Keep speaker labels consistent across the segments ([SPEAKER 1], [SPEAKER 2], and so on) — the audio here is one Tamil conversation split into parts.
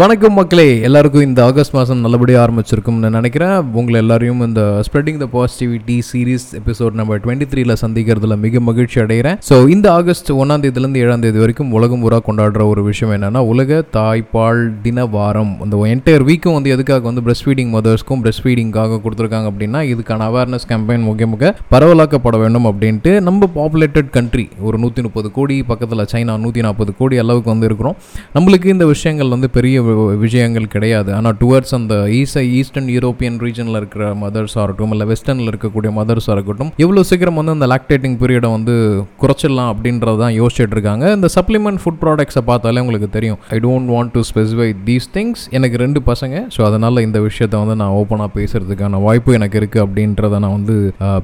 [SPEAKER 1] வணக்கம் மக்களே. எல்லாருக்கும் இந்த ஆகஸ்ட் மாதம் நல்லபடியாக ஆரம்பிச்சிருக்கும்னு நினைக்கிறேன். உங்களை எல்லாரையும் இந்த spreading the positivity series episode number twenty த்ரீல சந்திக்கிறதுல மிக மகிழ்ச்சி அடைகிறேன். ஸோ இந்த ஆகஸ்ட் ஒன்றாம் தேதியிலேருந்து ஏழாம் தேதி வரைக்கும் உலகம் பூரா கொண்டாடுற ஒரு விஷயம் என்னன்னா உலக தாய்ப்பால் தின வாரம். அந்த என்டையர் வீக்கும் வந்து எதுக்காக வந்து பிரஸ்ட் ஃபீடிங் மதர்ஸ்க்கும் பிரஸ்ட் ஃபீடிங்காக கொடுத்துருக்காங்க அப்படின்னா இதுக்கான அவேர்னஸ் கேம்பெயின் முக்கிய முக பரவலாக்கப்பட வேண்டும் அப்படின்ட்டு நம்ம பாப்புலேட்டட் கண்ட்ரி ஒரு நூற்றி முப்பது கோடி பக்கத்தில் சைனா நூற்றி நாற்பது கோடி அளவுக்கு வந்து இருக்கிறோம். நம்மளுக்கு இந்த விஷயங்கள் வந்து பெரிய விஷயங்கள் கிடையாது. ஆனால் டுவர்ட்ஸ் அந்த ஈஸ்ட் ஈஸ்டர்ன் யூரோப்பியன் ரீஜனில் இருக்கிற மதர்ஸாக இருக்கட்டும் இல்லை வெஸ்டர்னில் இருக்கக்கூடிய மதர்ஸாக இருக்கட்டும் எவ்வளோ சீக்கிரம் வந்து அந்த லாக்டேட்டிங் பீரியடை வந்து குறைச்சிடலாம் அப்படின்றது தான் யோசிச்சுட்டு இருக்காங்க இந்த சப்ளிமெண்ட் ஃபுட் ப்ராடக்ட்ஸை பார்த்தாலே உங்களுக்கு தெரியும். I don't want to specify these things எனக்கு ரெண்டு பசங்க ஸோ அதனால் இந்த விஷயத்தை வந்து நான் ஓப்பனாக பேசுகிறதுக்கான வாய்ப்பு எனக்கு இருக்குது அப்படின்றத நான் வந்து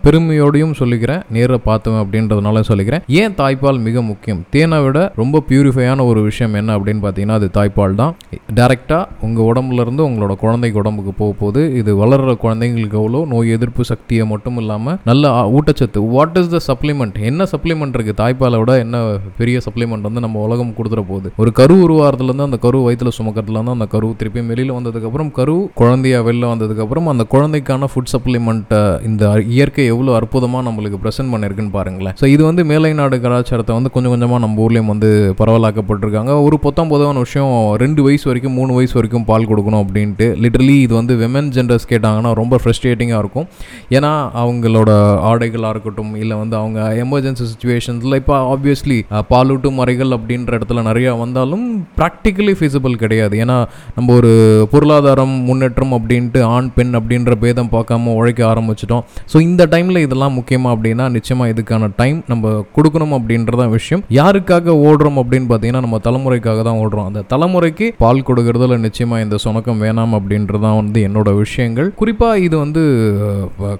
[SPEAKER 1] பெருமையோடையும் சொல்லிக்கிறேன். நேரில் பார்த்துவேன் அப்படின்றதுனால சொல்லிக்கிறேன். ஏன் தாய்ப்பால் மிக முக்கியம்? தேனை விட ரொம்ப பியூரிஃபையான ஒரு விஷயம் என்ன அப்படின்னு பார்த்தீங்கன்னா அது தாய்ப்பால் தான் டைரெக்டாக உங்கள் உடம்புல இருந்து உங்களோட குழந்தைக்கு உடம்புக்கு போக போகுது இது வளர்கிற குழந்தைங்களுக்கு எவ்வளோ நோய் எதிர்ப்பு சக்தியை மட்டும் இல்லாமல் நல்ல ஊட்டச்சத்து. வாட் இஸ் த சப்ளிமெண்ட் என்ன சப்ளிமெண்ட் இருக்குது தாய்ப்பாலை விட என்ன பெரிய சப்ளிமெண்ட் வந்து நம்ம உலகம் கொடுத்துட போகுது ஒரு கரு உருவாகிறதுலேருந்து அந்த கரு வயிற்றுல சுமக்கிறதுலேருந்து அந்த கரு திருப்பி வெளியில் வந்ததுக்கப்புறம் கரு குழந்தையா வெளில வந்ததுக்கப்புறம் அந்த குழந்தைக்கான ஃபுட் சப்ளிமெண்ட்டை இந்த இயற்கை எவ்வளோ அற்புதமாக நம்மளுக்கு ப்ரெசென்ட் பண்ணியிருக்குன்னு பாருங்களேன். ஸோ இது வந்து மேலை நாடு கலாச்சாரத்தை வந்து கொஞ்சம் கொஞ்சமாக நம்ம ஊர்லேயும் வந்து பரவலாக்கப்பட்டிருக்காங்க. ஒரு பொத்தாம் பொதுவான விஷயம் ரெண்டு வயசு வரைக்கும் மூணு வயசு வரைக்கும் பால் கொடுக்கணும் அப்படின்ட்டு லிட்ரலி இது வந்து விமன் ஜெண்டர்ஸ் கேட்டாங்கன்னா ரொம்ப ஃப்ரஸ்ட்ரேட்டிங்காக இருக்கும். ஏன்னா அவங்களோட ஆடைகளாக இருக்கட்டும் இல்லை வந்து அவங்க எமர்ஜென்சி சுச்சுவேஷன்ஸில் இப்போ ஆப்வியஸ்லி பாலூட்டும் முறைகள் அப்படின்ற இடத்துல நிறையா வந்தாலும் ப்ராக்டிக்கலி feasible கிடையாது. ஏன்னா நம்ம ஒரு பொருளாதாரம் முன்னேற்றம் அப்படின்ட்டு ஆண் பெண் அப்படின்ற பேதம் பார்க்காம உழைக்க ஆரம்பிச்சிட்டோம். ஸோ இந்த டைமில் இதெல்லாம் முக்கியமாக அப்படின்னா நிச்சயமாக இதுக்கான டைம் நம்ம கொடுக்கணும் அப்படின்றதான் விஷயம். யாருக்காக ஓடுறோம் அப்படின்னு பார்த்தீங்கன்னா நம்ம தலைமுறைக்காக தான் ஓடுறோம். அந்த தலைமுறைக்கு பால் கொடுக்கறதுல நிச்சயமாக இந்த சுணக்கம் வேணாம் அப்படின்றது தான் வந்து என்னோட விஷயங்கள். குறிப்பாக இது வந்து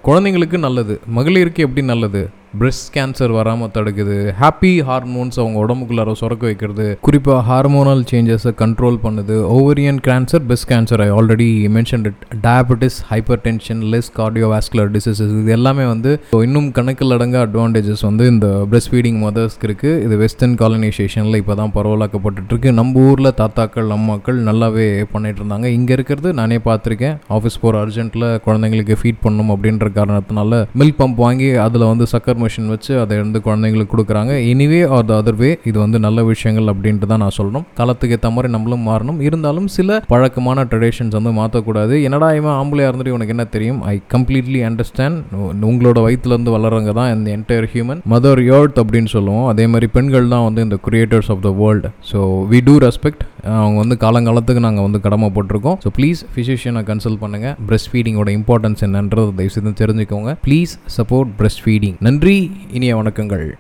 [SPEAKER 1] குழந்தைங்களுக்கு நல்லது. மகளிருக்கு எப்படி நல்லது? பிரெஸ்ட் கேன்சர் வராமல் தடுக்குது. ஹாப்பி ஹார்மோன்ஸ் அவங்க உடம்புக்குள்ளார சுரக்க வைக்கிறது. குறிப்பாக ஹார்மோனல் சேஞ்சஸை கண்ட்ரோல் பண்ணுது. Ovarian cancer breast cancer I already mention it diabetes hypertension less cardiovascular diseases இது எல்லாமே வந்து இன்னும் கணக்கில் அடங்க அட்வான்டேஜஸ் வந்து இந்த பிரெஸ்ட் ஃபீடிங் மதர்ஸ்க்கு இருக்குது இது வெஸ்டர்ன் காலனைசேஷனில் இப்போ தான் பரவலாக்கப்பட்டுருக்கு நம்ம ஊரில் தாத்தாக்கள் அம்மாக்கள் நல்லாவே பண்ணிட்டு இருந்தாங்க இங்கே இருக்கிறது நானே பார்த்துருக்கேன். ஆஃபீஸ் போகிற அர்ஜென்ட்டில் குழந்தைங்களுக்கு ஃபீட் பண்ணணும் அப்படின்ற காரணத்தினால மில்க் பம்ப் வாங்கி அதில் வந்து சக்கர் மிஷின் வச்சு அதை வந்து குழந்தைங்களுக்கு கொடுக்குறாங்க. Anyway or the other way இது வந்து நல்ல விஷயங்கள் அப்படின்ட்டு தான் நான் சொல்லணும். காலத்துக்கு ஏற்ற மாதிரி நம்மளும் மாறணும். இருந்தாலும் சில பழக்கமான ட்ரெடிஷன்ஸ் வந்து மாற்றக்கூடாது என்னடா இவன் ஆம்பளையாக இருந்துட்டு உனக்கு என்ன தெரியும்? ஐ கம்ப்ளீட்லி அண்டர்ஸ்டாண்ட் உங்களோட வயிற்றுலேருந்து வளர்றவங்க தான் இந்த என்டையர் ஹியூமன் மதர் யோர்த் அப்படின்னு சொல்லுவோம். அதே மாதிரி பெண்கள் தான் வந்து இந்த creators of the world so we do respect அவங்க வந்து காலங்காலத்துக்கு நாங்கள் வந்து கடமைப்பட்டிருக்கோம் ஸோ ப்ளீஸ் ஃபிசிஷியனை கன்சல்ட் பண்ணுங்கள் பிரஸ்ட் ஃபீடிங்கோட இம்பார்ட்டன்ஸ் என்னன்றது தயவுசெய்து தெரிஞ்சுக்கோங்க. ப்ளீஸ் சப்போர்ட் பிரஸ்ட் ஃபீடிங் நன்றி இனிய வணக்கங்கள்.